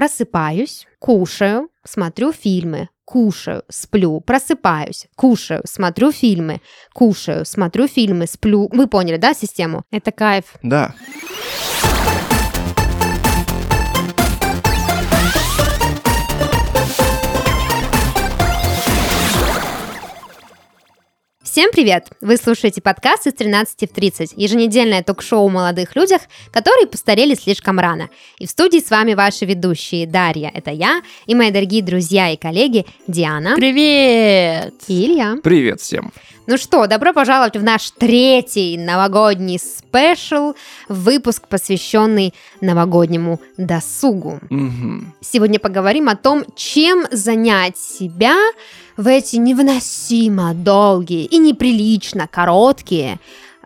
просыпаюсь, кушаю, смотрю фильмы, кушаю, сплю, просыпаюсь, кушаю, смотрю фильмы, кушаю, смотрю фильмы, сплю. Вы поняли, да, систему? Это кайф. Да. Всем привет! Вы слушаете подкаст из 13 в 30, еженедельное ток-шоу о молодых людях, которые постарели слишком рано. И в студии с вами ваши ведущие Дарья, это я, и мои дорогие друзья и коллеги Диана. Привет! И Илья. Привет всем. Ну что, добро пожаловать в наш третий новогодний спешл, выпуск, посвященный новогоднему досугу. Угу. Сегодня поговорим о том, чем занять себя в эти невыносимо долгие и неприлично короткие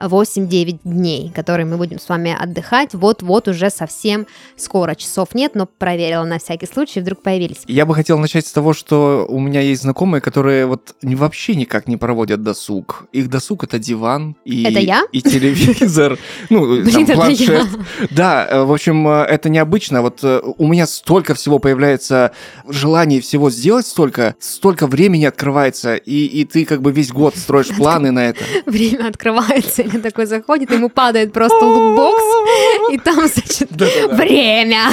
8-9 дней, которые мы будем с вами отдыхать. Вот-вот уже совсем скоро. Часов нет, но проверила на всякий случай, вдруг появились. Я бы хотел начать с того, что у меня есть знакомые, которые вот вообще никак не проводят досуг. Их досуг — это диван и, Это я? и телевизор, ну, там, планшет. Да, э, в общем, э, это необычно. Вот э, у меня столько всего появляется желаний всего сделать столько, столько времени открывается, и, и ты как бы весь год строишь планы на это. Время открывается, или такой заходит, ему падает просто лутбокс, и там, значит, время.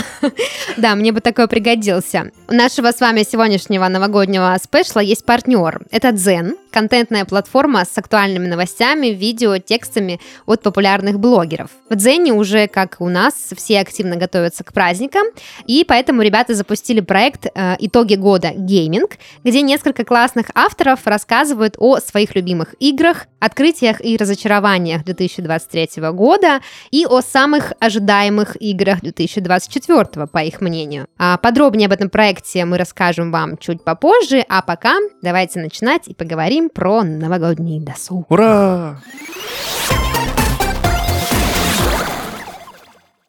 Да, мне бы такое пригодился. У нашего с вами сегодняшнего новогоднего спешла есть партнер. Это Дзен, контентная платформа с актуальными новостями, видео, текстами от популярных блогеров. В Дзене уже, как у нас, все активно готовятся к праздникам, и поэтому ребята запустили проект э, «Итоги года гейминг», где несколько классных авторов рассказывают о своих любимых играх, открытиях и разочарованиях 2023 года и о самых ожидаемых играх 2024, по их мнению. А подробнее об этом проекте мы расскажем вам чуть попозже, а пока давайте начинать и поговорим про новогодний досуг. Ура!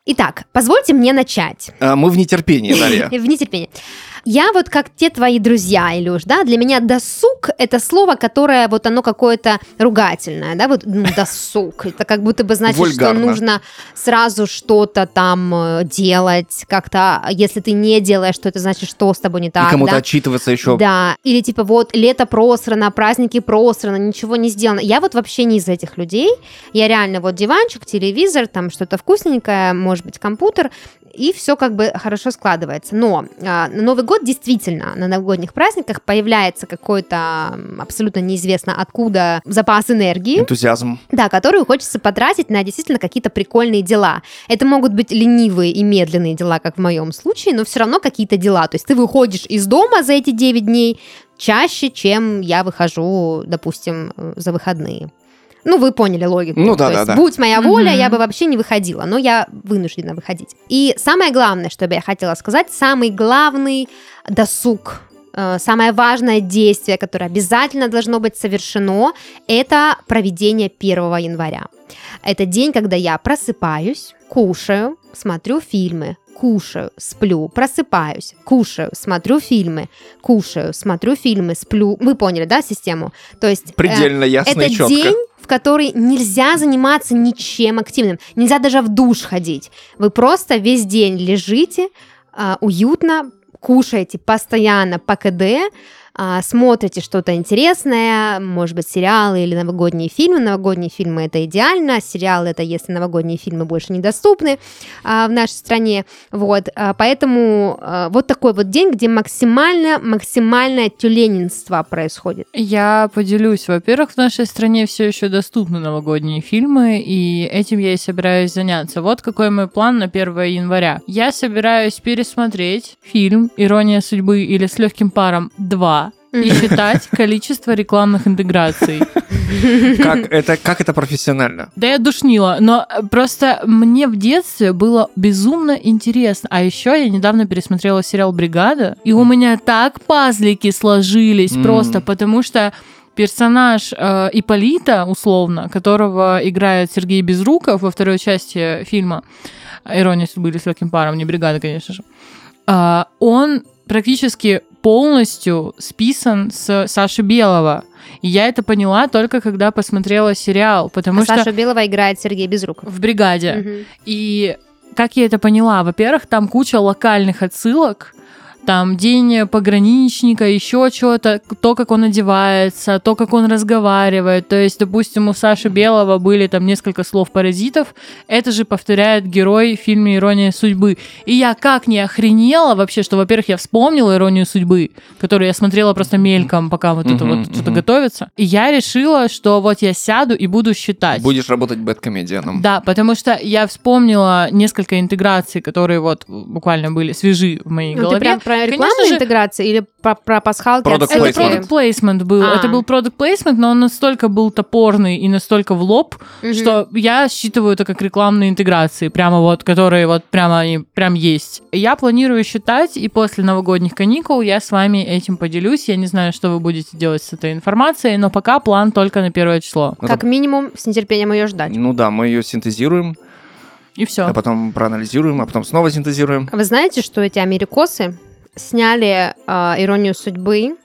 Итак, позвольте мне начать. А, Мы в нетерпении, Дарья. В нетерпении. Я вот как те твои друзья, Илюш, да, для меня досуг — это слово, которое вот оно какое-то ругательное, да, вот ну, досуг. Это как будто бы значит, Вульгарно. что нужно сразу что-то там э, делать как-то. а Если ты не делаешь, то это значит, что с тобой не И так, кому-то да? отчитываться еще. Да, или типа вот лето просрано, праздники просрано, ничего не сделано. Я вот вообще не из этих людей. Я реально вот диванчик, телевизор, там что-то вкусненькое, может быть, компьютер, и все как бы хорошо складывается. Но а, на Новый год действительно на новогодних праздниках появляется какой-то абсолютно неизвестно откуда запас энергии. Энтузиазм. Да, которую хочется потратить на действительно какие-то прикольные дела. Это могут быть ленивые и медленные дела, как в моем случае, но все равно какие-то дела. То есть ты выходишь из дома за эти 9 дней чаще, чем я выхожу, допустим, за выходные. Ну, вы поняли логику. Ну да, То да, есть, да. Будь моя воля, Мгм. я бы вообще не выходила, но я вынуждена выходить. И самое главное, что бы я хотела сказать, самый главный досуг, э, самое важное действие, которое обязательно должно быть совершено, это проведение 1 января. Это день, когда я просыпаюсь, кушаю, смотрю фильмы, кушаю, сплю, просыпаюсь, кушаю, смотрю фильмы, кушаю, смотрю фильмы, сплю. Вы поняли, да, систему? То есть э, Предельно ясно это и четко. день, в который нельзя заниматься ничем активным, нельзя даже в душ ходить. Вы просто весь день лежите, а, уютно кушаете постоянно по КД, смотрите что-то интересное, может быть, сериалы или новогодние фильмы. Новогодние фильмы это идеально, сериалы это если новогодние фильмы больше недоступны а, в нашей стране. Вот, а, поэтому а, вот такой вот день, где максимально, максимальное тюленинство происходит. Я поделюсь. Во-первых, в нашей стране все еще доступны новогодние фильмы, и этим я и собираюсь заняться. Вот какой мой план на 1 января. Я собираюсь пересмотреть фильм «Ирония судьбы» или «С легким паром 2» и считать количество рекламных интеграций. Как это, как это профессионально? Да я душнила, но э, просто мне в детстве было безумно интересно. А еще я недавно пересмотрела сериал «Бригада», и у меня так пазлики сложились М. просто, потому что персонаж э, Иполита, условно, которого играет Сергей Безруков во второй части фильма «Ирония судьбы» или «С легким паром», не «Бригада», конечно же, а, он практически полностью списан с Саши Белого. И я это поняла только когда посмотрела сериал, потому А что Саша Белова играет Сергей Безруков. в бригаде. Мгм. И как я это поняла? Во-первых, там куча локальных отсылок, там день пограничника, еще что-то, то, как он одевается, то, как он разговаривает. То есть, допустим, у Саши Белого были там несколько слов паразитов. Это же повторяет герой в фильме «Ирония судьбы». И я как не охренела вообще, что, во-первых, я вспомнила «Иронию судьбы», которую я смотрела просто мельком, пока вот это вот что-то готовится. И я решила, что вот я сяду и буду считать. Будешь работать бэткомедианом. Да, потому что я вспомнила несколько интеграций, которые вот буквально были свежи в моей Ну, голове. ты прям про рекламную же- интеграцию или про, про пасхалки Product Это product placement был. А. Это был product placement, но он настолько был топорный и настолько в лоб, Мгм. что я считываю это как рекламные интеграции, прямо вот, которые вот прямо они прям есть. Я планирую считать, и после новогодних каникул я с вами этим поделюсь. Я не знаю, что вы будете делать с этой информацией, но пока план только на первое число. Это- Как минимум, с нетерпением ее ждать. Ну да, мы ее синтезируем, И все. а потом проанализируем, а потом снова синтезируем. Вы знаете, что эти америкосы сняли э, «Иронию судьбы»,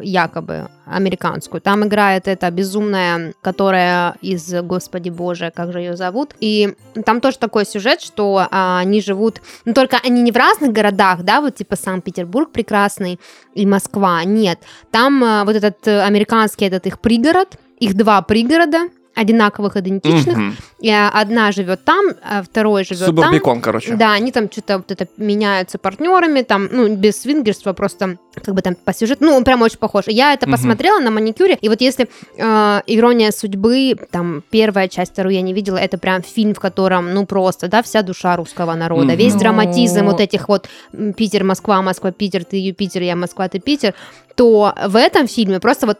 якобы американскую. Там играет эта безумная, которая из, господи боже, как же ее зовут. И там тоже такой сюжет, что а, они живут, ну только они не в разных городах, да, вот типа Санкт-Петербург прекрасный и Москва, нет. Там а, вот этот э, американский, этот их пригород, их два пригорода, одинаковых, идентичных. А, одна живет там, а второй живет там. Субарбикон, короче. Да, они там что-то вот это меняются партнерами, там, ну, без свингерства, просто как бы там по сюжету, ну, он прям очень похож. Я это Мгм. посмотрела на маникюре, и вот если э, «Ирония судьбы», там, первая часть, вторую я не видела, это прям фильм, в котором, ну, просто, да, вся душа русского народа, Мгм. весь Ну. драматизм вот этих вот Питер, Москва, Москва, Питер, ты Юпитер, я Москва, ты Питер, то в этом фильме просто вот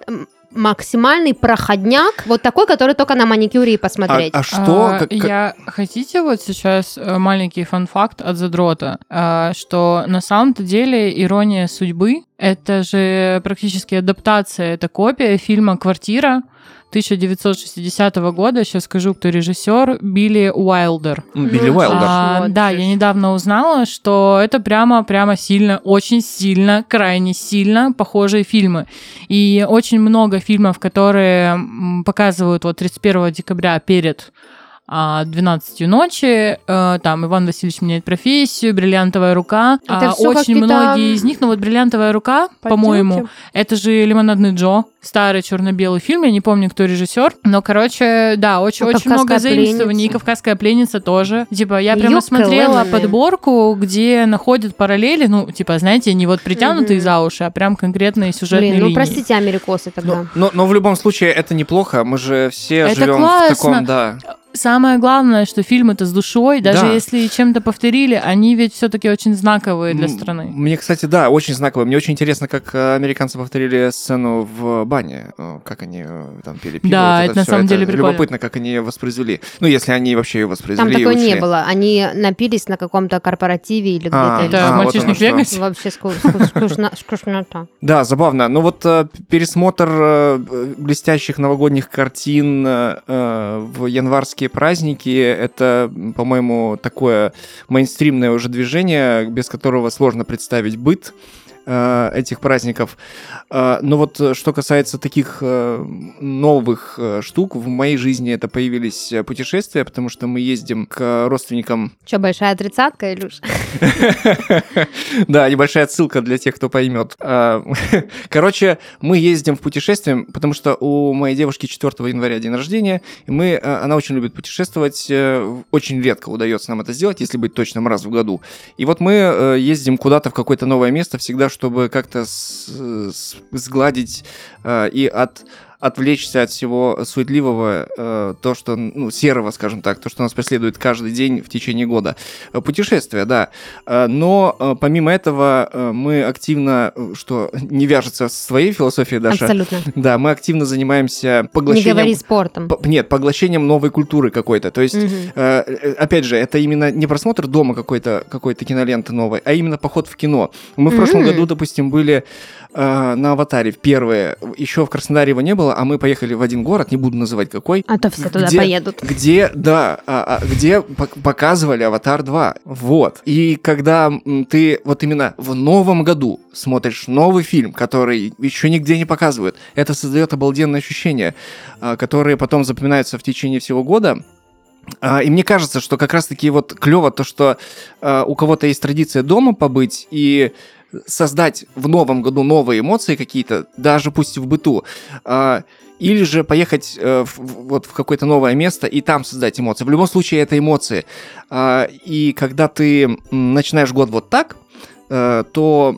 максимальный проходняк, вот такой, который только на маникюре и А, посмотреть. а что? А, как- как- Я хотите вот сейчас э, маленький фан-факт от задрота, а, что на самом-то деле ирония судьбы это же практически адаптация, это копия фильма Квартира 1960 года. Сейчас скажу, кто режиссер. Билли Уайлдер. Билли Ну, Уайлдер. А, да, я недавно узнала, что это прямо, прямо сильно, очень сильно, крайне сильно похожие фильмы. И очень много фильмов, которые показывают вот 31 декабря перед а, 12 ночи, э, там Иван Васильевич меняет профессию, бриллиантовая рука. Это А, очень многие из них, ну вот бриллиантовая рука, по-моему, это же Лимонадный Джо, старый черно-белый фильм, я не помню, кто режиссер. Но, короче, да, очень, А очень много «Кавказская заимствований. И пленница»? Кавказская пленница тоже. Типа, я прямо Юбка смотрела подборку, где находят параллели, ну, типа, знаете, не вот притянутые за уши, а прям конкретные сюжетные Блин, ну линии. простите, америкосы тогда. Но, но, но в любом случае это неплохо. Мы же все Это живем в таком, да. Самое главное, что фильмы-то с душой, даже Да. если чем-то повторили, они ведь все-таки очень знаковые для страны. Мне, кстати, да, очень знаково. Мне очень интересно, как э, американцы повторили сцену в бане, э, как они э, там пили пиво. Да, вот это на всё. самом деле прикольно. Любопытно, как они воспроизвели. Ну, если они вообще ее воспроизвели. Там и такой не было. Они напились на каком-то корпоративе или А, где-то. Это а, вот «Мальчишник оно в что. Вегасе»? Вообще ску- ску- скучно- скучнота. Да, забавно. Ну вот э, пересмотр блестящих новогодних картин в январские праздники — это, по-моему, такое мейнстримное уже движение, без которого сложно представить быт э, этих праздников. Э, Но вот э, что касается таких э, новых э, штук, в моей жизни это появились путешествия, потому что мы ездим к родственникам Че, большая тридцатка, Илюш? Да, небольшая отсылка для тех, кто поймет. Короче, мы ездим в путешествие, потому что у моей девушки 4 января день рождения, и мы, она очень любит путешествовать, очень редко удается нам это сделать, если быть точным, раз в году. И вот мы ездим куда-то в какое-то новое место всегда, чтобы как-то сгладить э, и от отвлечься от всего суетливого, э, то, что, ну, серого, скажем так, то, что нас преследует каждый день в течение года. Э, Путешествия, да. Э, Но э, помимо этого э, мы активно, э, что не вяжется с своей философией, Даша, Абсолютно. да, мы активно занимаемся Не поглощением... говори спортом. По- Нет, поглощением новой культуры какой-то. То есть, Мгм. э, опять же, это именно не просмотр дома какой-то какой киноленты новой, а именно поход в кино. Мы в прошлом году, допустим, были э, на «Аватаре» впервые. Еще в Краснодаре его не было, а мы поехали в один город, не буду называть какой, А то все туда где- поедут. где, да, а, а, где пок- показывали «Аватар 2». Вот. И когда ты вот именно в новом году смотришь новый фильм, который еще нигде не показывают, это создает обалденное ощущение, а, которые потом запоминаются в течение всего года. А, И мне кажется, что как раз-таки вот клево то, что а, у кого-то есть традиция дома побыть и создать в новом году новые эмоции какие-то, даже пусть в быту. А, Или же поехать э, в- вот в какое-то новое место и там создать эмоции. В любом случае, это эмоции. А, И когда ты начинаешь год вот так, э, то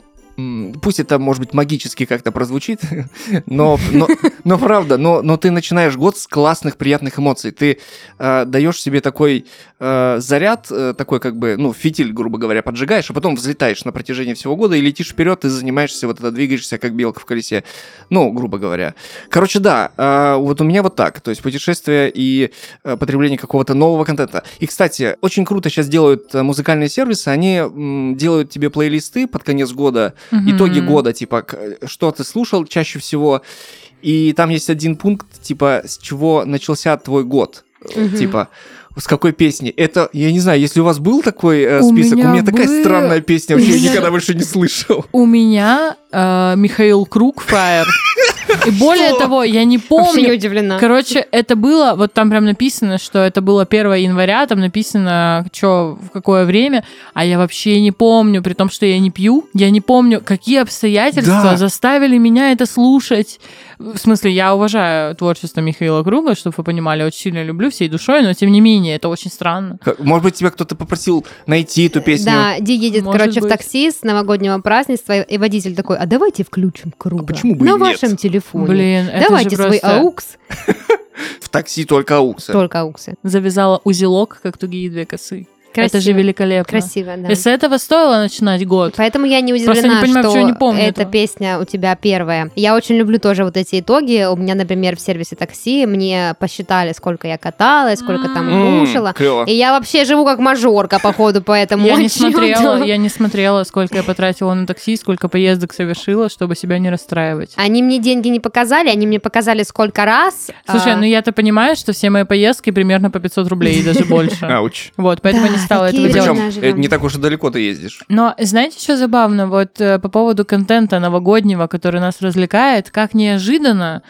пусть это, может быть, магически как-то прозвучит, но, но, но правда, но, но ты начинаешь год с классных, приятных эмоций. Ты э, даешь себе такой э, заряд, э, такой как бы, ну, фитиль, грубо говоря, поджигаешь, а потом взлетаешь на протяжении всего года и летишь вперед, и занимаешься, вот это двигаешься, как белка в колесе. Ну, грубо говоря. Короче, да, э, вот у меня вот так. То есть путешествие и э, потребление какого-то нового контента. И, кстати, очень круто сейчас делают э, музыкальные сервисы. Они м, делают тебе плейлисты под конец года, итоги Мгм. года, типа, что ты слушал чаще всего. И там есть один пункт, типа, с чего начался твой год. Мгм. Типа, с какой песни? Это, я не знаю, если у вас был такой э, У список, у меня меня такая был- странная песня, у вообще я никогда больше не слышал. У меня э, Михаил Круг Фраер. И более Что? того, я не Вообще не помню. удивлена. Короче, это было, вот там прям написано, что это было 1 января, там написано, что, в какое время, а я вообще не помню, при том, что я не пью, я не помню, какие обстоятельства Да. заставили меня это слушать. В смысле, я уважаю творчество Михаила Круга, чтобы вы понимали, очень сильно люблю всей душой, но тем не менее, это очень странно. Может быть, тебя кто-то попросил найти эту песню? Да, Ди едет, Может короче, в быть. такси с новогоднего празднества, и водитель такой, а давайте включим круга. А почему бы и На нет? вашем телефоне. Блин, это Давайте же свой просто аукс, В такси только ауксы. только ауксы. завязала узелок, как тугие две косы. Это же Красиво. великолепно. Красиво, да. И с этого стоило начинать год. Поэтому я не Просто удивлена, не понимаю, что не помню эта этого. песня у тебя первая. Я очень люблю тоже вот эти итоги. У меня, например, в сервисе такси мне посчитали, сколько я каталась, сколько там кушала. клево. И я вообще живу как мажорка, походу, поэтому Я не смотрела, я не смотрела, сколько я потратила на такси, сколько поездок совершила, чтобы себя не расстраивать. Они мне деньги не показали, они мне показали сколько раз. Слушай, А, ну я-то понимаю, что все мои поездки примерно по 500 рублей и даже больше. Ауч. Вот, поэтому Да, не стала такие этого делать. Причем живем. не так уж и далеко ты ездишь. Но знаете, что забавно? Вот э, по поводу контента новогоднего, который нас развлекает, как неожиданно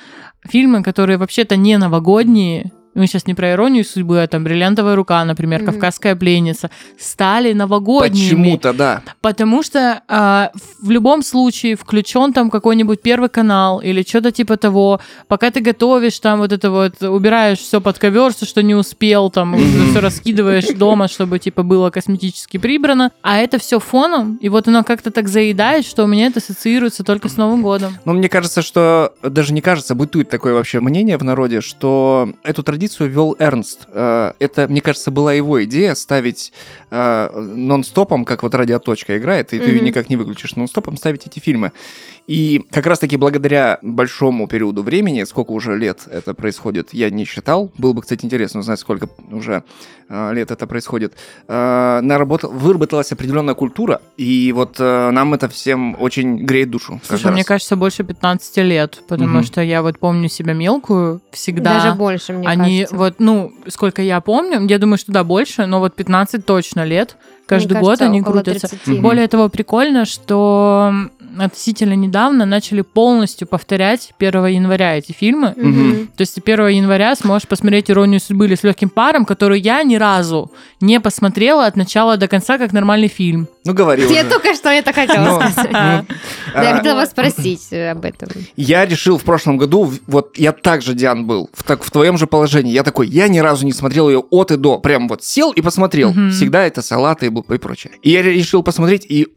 фильмы, которые вообще-то не новогодние, мы сейчас не про иронию судьбы, а там «Бриллиантовая рука», например, Мгм. «Кавказская пленница», стали новогодними. Почему-то, да. Потому что а, в любом случае включен там какой-нибудь первый канал или что-то типа того. Пока ты готовишь, там вот это вот убираешь все под ковер, всё, что не успел, там Мгм. все раскидываешь дома, чтобы типа было косметически прибрано. А это все фоном, и вот оно как-то так заедает, что у меня это ассоциируется только с Новым годом. Но мне кажется, что даже не кажется, бытует такое вообще мнение в народе, что эту традицию вел Эрнст. Э, Это, мне кажется, была его идея ставить э, нон-стопом, как вот радиоточка играет, и ты ее никак не выключишь, нон-стопом ставить эти фильмы. И как раз-таки благодаря большому периоду времени, сколько уже лет это происходит, я не считал. Было бы, кстати, интересно узнать, сколько уже э, лет это происходит. Э, наработал, выработалась определенная культура, и вот э, нам это всем очень греет душу. Слушай, мне раз. кажется, больше 15 лет, потому Мгм. что я вот помню себя мелкую всегда. Даже больше, мне Они кажется. вот, ну, сколько я помню, я думаю, что да, больше, но вот 15 точно лет. Каждый Мне год кажется, они крутятся. 30. Мгм. Более того, прикольно, что относительно недавно начали полностью повторять 1 января эти фильмы. Мгм. То есть ты 1 января сможешь посмотреть «Иронию судьбы» или «С легким паром», которую я ни разу не посмотрела от начала до конца как нормальный фильм. Ну, говори Я уже. только что это хотела Ну, сказать. ну, Да, я а, хотела вас спросить об этом. Я решил в прошлом году, вот я также, Диан, был в, так, в твоем же положении. Я такой, я ни разу не смотрел ее от и до. Прям вот сел и посмотрел. Всегда это салаты и, прочее. И я решил посмотреть, и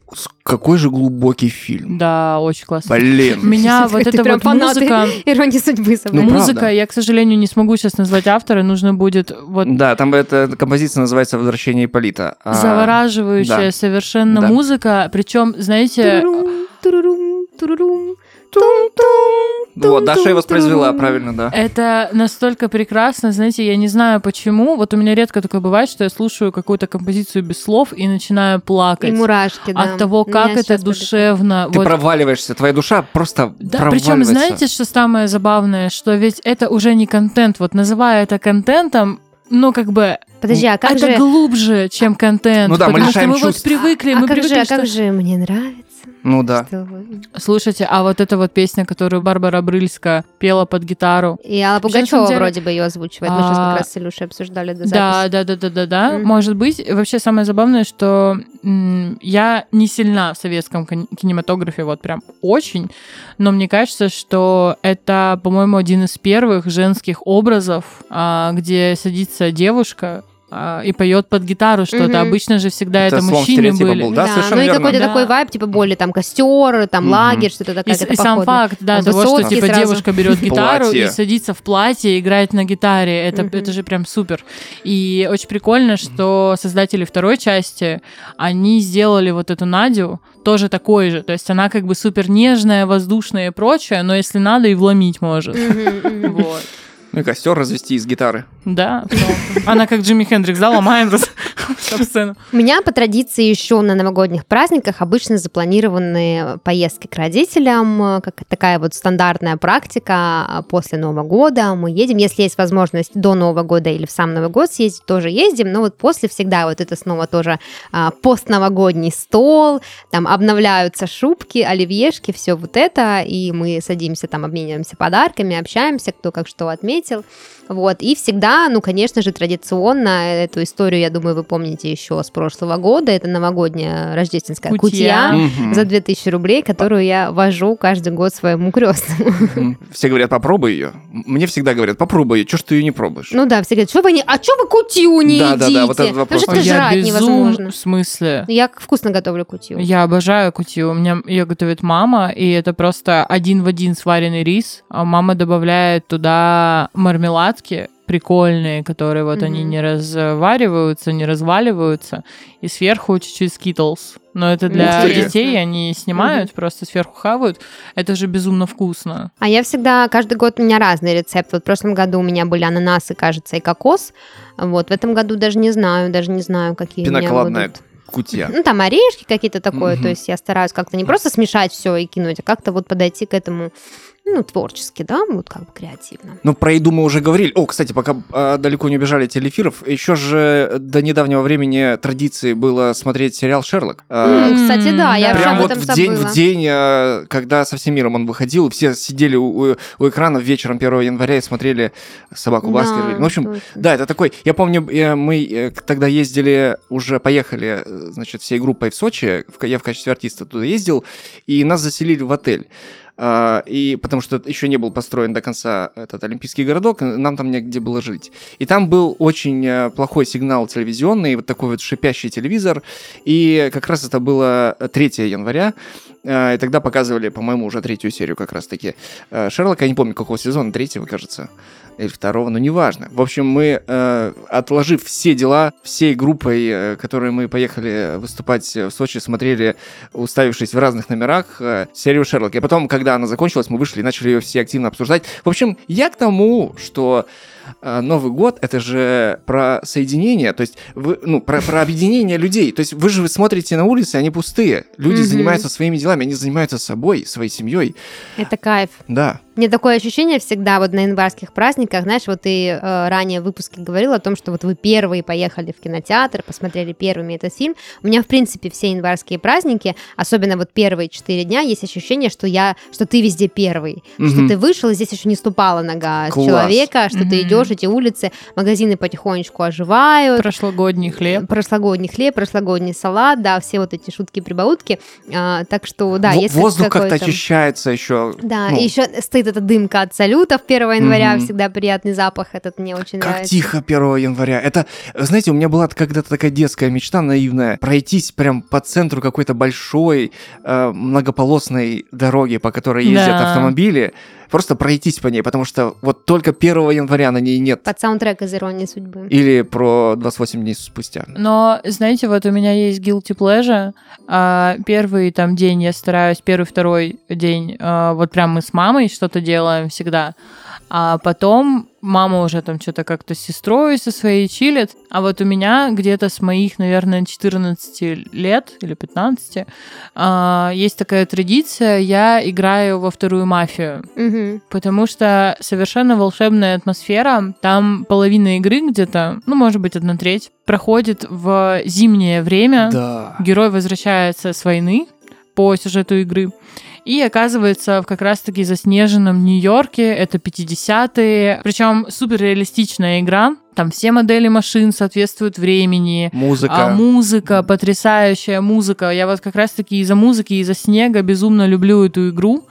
какой же глубокий фильм. Да, очень классно. Блин. Меня вот эта вот музыка... Иронии судьбы со мной. Ну, музыка, я, к сожалению, не смогу сейчас назвать автора, нужно будет вот Да, там эта композиция называется «Возвращение Ипполита». А, завораживающая совершенно музыка, причем, знаете, Турурум, турурум, турурум. Вот, Даша ее воспроизвела, Тум-тум-тум. правильно, да. это настолько прекрасно, знаете, я не знаю почему, вот у меня редко такое бывает, что я слушаю какую-то композицию без слов и начинаю И плакать мурашки, да. от того, как это душевно. Ты Вот проваливаешься, твоя душа просто Да, проваливается. причем знаете, что самое забавное, что ведь это уже не контент. Вот называя это контентом, ну как бы Подожди, а как это же... глубже, чем контент. Ну да, мы потому лишаем что мы чувств. вот привыкли, А мы как привыкли, же, а что... как же мне нравится? Ну да. Что- Слушайте, а вот эта вот песня, которую Барбара Брыльска пела под гитару. И Алла Пугачева деле- вроде бы ее озвучивает. Мы сейчас А, как раз с Илюшей обсуждали до Да, записи. да, да, да, да, да. Мгм. Может быть. Вообще самое забавное, что м, я не сильна в советском кин- кинематографе, вот прям очень, но мне кажется, что это, по-моему, один из первых женских образов, а, где садится девушка а, и поет под гитару что-то. Мгм. Обычно же всегда это, Это мужчины были. был, Да, совершенно ну и верно. какой-то Да. такой вайб, типа более там костер, там Мгм. лагерь, что-то И, такое. с- и сам факт, да, А того, что типа сразу. девушка берет гитару и садится в платье, играет на гитаре, это, Мгм. это же прям супер. И очень прикольно, что создатели второй части, они сделали вот эту Надю тоже такой же. То есть она как бы супер нежная, воздушная и прочее, но если надо, и вломить может. Вот. Ну и костер развести из гитары. Да, она как Джимми Хендрикс, да, ломаем сцену. У меня по традиции еще на новогодних праздниках обычно запланированы поездки к родителям, э, как такая вот стандартная практика а, после Нового года. Мы едем, если есть возможность до Нового года или в сам Новый год съездить, тоже ездим, но вот после всегда вот это снова тоже а, постновогодний стол, там обновляются шубки, оливьешки, все вот это, и мы садимся там, обмениваемся подарками, общаемся, кто как что отметил. Вот, и всегда, ну, конечно же, традиционно эту историю, я думаю, вы помните еще с прошлого года, это новогодняя рождественская Кутья. кутья, Мгм. за 2000 рублей, которую я вожу каждый год своему крестному. Все говорят, попробуй ее. Мне всегда говорят, попробуй ее. Че ж ты ее не пробуешь? Ну да, все говорят, что вы не, а что вы кутью не Да, да, да, едите? вот этот вопрос. Потому что это я жрать безум- невозможно. В смысле? Я вкусно готовлю кутью. Я обожаю кутью. У меня ее готовит мама, и это просто один в один сваренный рис. А мама добавляет туда мармеладки прикольные, которые вот они Мгм. не развариваются, не разваливаются, и сверху чуть-чуть скитлс. Но это для ты. детей, они снимают, просто сверху хавают. Это же безумно вкусно. А я всегда, каждый год у меня разный рецепт. Вот в прошлом году у меня были ананасы, кажется, и кокос. Вот в этом году даже не знаю, даже не знаю, какие у меня будут. Кутья. Ну, там орешки какие-то такое, Мгм. то есть я стараюсь как-то не просто смешать все и кинуть, а как-то вот подойти к этому, ну, творчески, да, вот как бы креативно. Ну, про еду мы уже говорили. О, кстати, пока а, далеко не убежали от телеэфиров, еще же до недавнего времени традицией было смотреть сериал «Шерлок». А, М, Кстати, да, я да. Прям об вот этом в день, забыла. в день, а, когда со всем миром он выходил, все сидели у, у- у экрана вечером 1 января и смотрели «Собаку Да, Баскервилей». Ну, в общем, точно. да, это такой... Я помню, э, мы э, тогда ездили, уже поехали, э, значит, всей группой в Сочи, в я в качестве артиста туда ездил, и нас заселили в отель. А, И потому что еще не был построен до конца этот олимпийский городок, нам там негде было жить. И там был очень э, плохой сигнал телевизионный, вот такой вот шипящий телевизор. И как раз это было 3 января. э, И тогда показывали, по-моему, уже третью серию как раз-таки э, Шерлока. Я не помню, какого сезона, третьего, кажется или второго, но неважно. В общем, мы, э, отложив все дела, всей группой, э, которые мы поехали выступать в Сочи, смотрели, уставившись в разных номерах, э, серию Шерлок. И потом, когда она закончилась, мы вышли и начали ее все активно обсуждать. В общем, я к тому, что Новый год это же про соединение, то есть вы, ну, про, про объединение людей. То есть вы же смотрите на улице, они пустые. Люди Мгм. занимаются своими делами, они занимаются собой, своей семьей. Это кайф. Да. Мне такое ощущение всегда вот на январских праздниках, знаешь, вот ты э, ранее в выпуске говорил о том, что вот вы первые поехали в кинотеатр, посмотрели первыми этот фильм. У меня, в принципе, все январские праздники, особенно вот первые четыре дня, есть ощущение, что я, что ты везде первый, что Мгм. ты вышел, и здесь еще не ступала нога Класс. человека, что ты Мгм. Идешь, эти улицы, магазины потихонечку оживают. Прошлогодний хлеб. Прошлогодний хлеб, прошлогодний салат, да, все вот эти шутки-прибаутки. А, так что, да, Во- если Воздух как-то очищается еще. да, Ну. и еще стоит эта дымка от салютов 1 января, Мгм. всегда приятный запах, этот мне очень Как нравится. тихо 1 января. Это, знаете, у меня была когда-то такая детская мечта наивная. Пройтись прям по центру какой-то большой э, многополосной дороги, по которой ездят Да. автомобили. Просто пройтись по ней, потому что вот только 1 января на ней нет. Под саундтрек из «Иронии судьбы». Или про 28 дней спустя. Но, знаете, вот у меня есть guilty pleasure. А, Первый там день я стараюсь, первый-второй день, а, вот прям мы с мамой что-то делаем всегда. А потом мама уже там что-то как-то с сестрой со своей чилит. А вот у меня где-то с моих, наверное, 14 лет или 15 а, есть такая традиция, я играю во вторую мафию. Мгм. Потому что совершенно волшебная атмосфера. Там половина игры где-то, ну, может быть, одна треть, проходит в зимнее время. Да. Герой возвращается с войны, по сюжету игры. И оказывается в как раз-таки заснеженном Нью-Йорке, это 50-е, причем суперреалистичная игра, там все модели машин соответствуют времени. Музыка. А музыка, потрясающая музыка. Я вот как раз-таки из-за музыки, из-за снега безумно люблю эту игру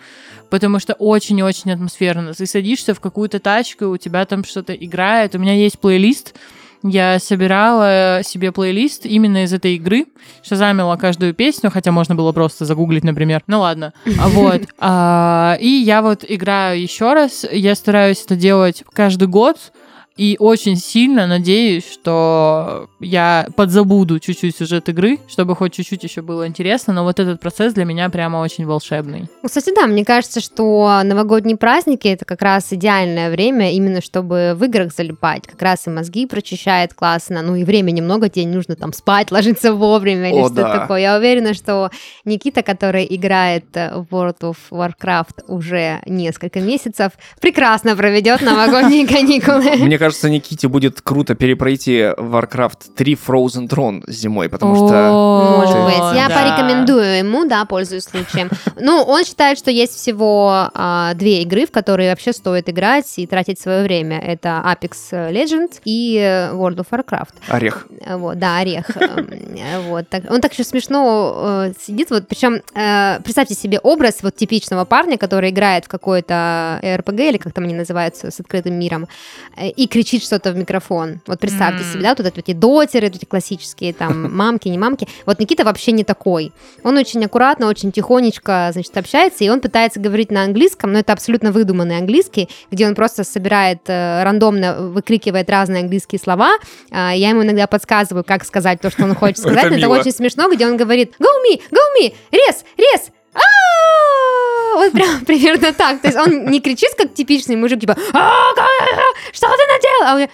потому что очень-очень атмосферно. Ты садишься в какую-то тачку, у тебя там что-то играет. У меня есть плейлист, я собирала себе плейлист именно из этой игры, шазамила каждую песню, хотя можно было просто загуглить, например. Ну ладно. А Вот. А, и я вот играю еще раз. Я стараюсь это делать каждый год. И очень сильно надеюсь, что я подзабуду чуть-чуть сюжет игры, чтобы хоть чуть-чуть еще было интересно, но вот этот процесс для меня прямо очень волшебный. Ну, кстати, да, мне кажется, что новогодние праздники это как раз идеальное время именно чтобы в играх залипать. Как раз и мозги прочищает классно, ну и времени много, тебе не нужно там спать, ложиться вовремя или О, что-то да. такое. Я уверена, что Никита, который играет в World of Warcraft уже несколько месяцев, прекрасно проведет новогодние каникулы. Мне кажется, Никите будет круто перепройти Warcraft 3 Frozen Throne зимой, потому что... Может быть. Я порекомендую ему, да, пользуясь случаем. Ну, он считает, что есть всего а, две игры, в которые вообще стоит играть и тратить свое время. Это Apex Legends и э, World of Warcraft. Орех. Э, Вот, да, орех. Эм, э, Вот, он так еще смешно э, сидит, вот, причем представьте себе образ вот типичного парня, который играет в какой-то RPG, или как там они называются, с открытым миром, э, и кричит что-то в микрофон. Вот представьте М. себе, да, вот это вот эти дотеры, вот эти классические, там, мамки, не мамки. Вот Никита вообще не такой. Он очень аккуратно, очень тихонечко, значит, общается, и он пытается говорить на английском, но это абсолютно выдуманный английский, где он просто собирает э, рандомно, выкрикивает разные английские слова. А, я ему иногда подсказываю, как сказать то, что он хочет сказать. Но это очень смешно, где он говорит «Go me! Go me! Рез! Рез! А-а-а!» Вот прям примерно так. То есть он не кричит, как типичный мужик, типа «А, ка- что ты наделал? А он!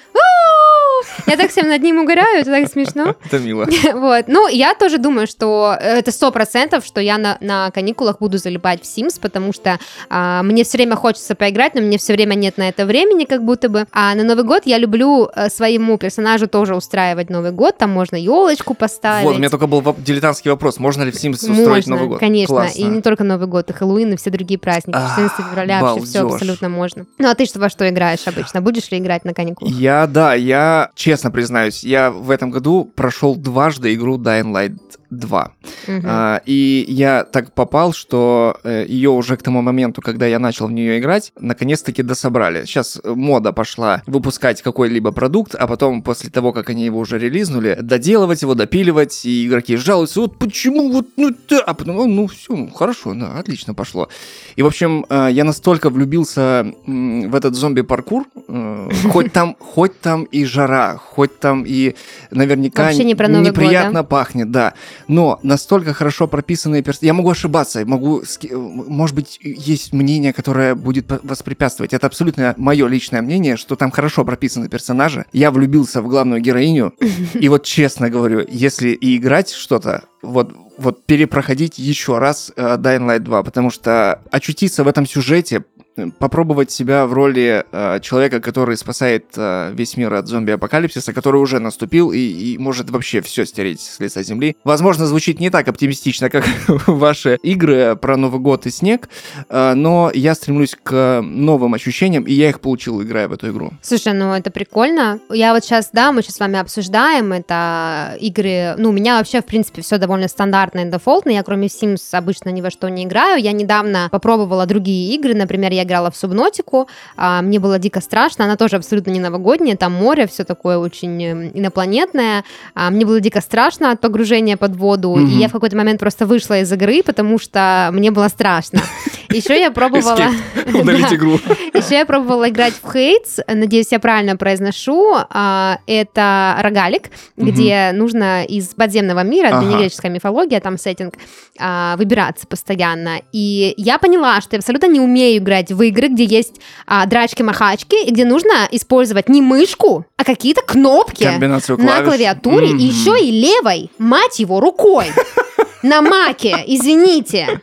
Я так всем над ним угораю, это так смешно. Это мило. Вот. Ну, я тоже думаю, что это сто процентов, что я на, на каникулах буду залипать в Sims, потому что а, мне все время хочется поиграть, но мне все время нет на это времени, как будто бы. А на Новый год я люблю э, своему персонажу тоже устраивать Новый год. Там можно елочку поставить. Вот, у меня только был дилетантский вопрос. Можно ли в Sims устроить Можно, Новый год? конечно. Классно. И не только Новый год, и Хэллоуин, и все другие праздники. А, 14 февраля вообще все абсолютно можно. Ну, а ты что во что играешь обычно? Будешь ли играть на каникулах? Я, да, я честно признаюсь, я в этом году прошел дважды игру Dying Light 2. Мгм. А, и я так попал, что ее уже к тому моменту, когда я начал в нее играть, наконец-таки дособрали. Сейчас э, мода пошла выпускать какой-либо продукт, а потом, после того, как они его уже релизнули, доделывать его, допиливать, и игроки жалуются, вот почему, вот, ну, да, а потом, «О, ну, все, хорошо, да, отлично пошло. И, в общем, э, я настолько влюбился в этот зомби-паркур, э, хоть там, хоть там и жара, хоть там и наверняка не про Новый год, неприятно пахнет, да. Но настолько хорошо прописанные персонажи. Я могу ошибаться, могу, может быть, есть мнение, которое будет воспрепятствовать. Это абсолютно мое личное мнение, что там хорошо прописаны персонажи. Я влюбился в главную героиню. И вот честно говорю, если и играть что-то, вот вот перепроходить еще раз э, Dying Light 2, потому что очутиться в этом сюжете, попробовать себя в роли э, человека, который спасает э, весь мир от зомби-апокалипсиса, который уже наступил и, и может вообще все стереть с лица земли. Возможно, звучит не так оптимистично, как ваши игры про Новый год и снег, э, но я стремлюсь к новым ощущениям, и я их получил, играя в эту игру. Слушай, ну это прикольно. Я вот сейчас, да, мы сейчас с вами обсуждаем, это игры, ну, у меня вообще, в принципе, все довольно стандартно и дефолтно, я кроме Sims обычно ни во что не играю. Я недавно попробовала другие игры, например, я играла в Субнотику, а, мне было дико страшно, она тоже абсолютно не новогодняя, там море, все такое очень э, инопланетное, А, мне было дико страшно от погружения под воду, Мгм. и я в какой-то момент просто вышла из игры, потому что мне было страшно. Еще я пробовала... Удалить Да. игру. Еще я пробовала играть в Хейтс, надеюсь, я правильно произношу. А, Это рогалик, где нужно из подземного мира, древнегреческая мифология, там сеттинг, а, выбираться постоянно. И я поняла, что я абсолютно не умею играть в игры, где есть а, драчки-махачки, и где нужно использовать не мышку, а какие-то кнопки на клавиатуре, и Мгм. еще и левой, мать его, рукой. На маке, извините.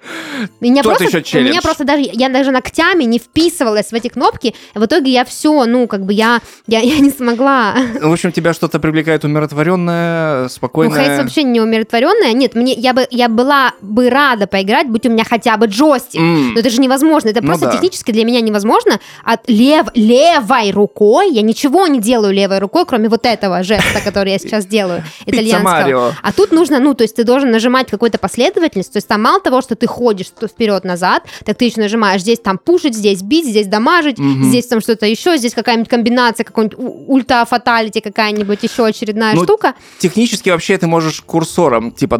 Меня Тот просто, еще челлендж. меня просто даже, я даже ногтями не вписывалась в эти кнопки, в итоге я все, ну, как бы я, я, я не смогла. Ну, В общем, тебя что-то привлекает умиротворенное, Ну, спокойное. Хейтс вообще не умиротворенная. Нет, мне, я, бы, я была бы рада поиграть, будь у меня хотя бы джойстик. М. Но это же невозможно. Это Ну просто да. технически для меня невозможно. От лев, левой рукой я ничего не делаю левой рукой, кроме вот этого жеста, который я сейчас делаю, итальянского. А тут нужно, ну, то есть ты должен нажимать какую-то последовательность. То есть там мало того, что ты ходишь вперед-назад, так ты еще нажимаешь здесь там пушить, здесь бить, здесь дамажить, Мгм. здесь там что-то еще, здесь какая-нибудь комбинация, какой-нибудь ульта-фаталити, какая-нибудь еще очередная Ну, штука. Технически вообще ты можешь курсором, типа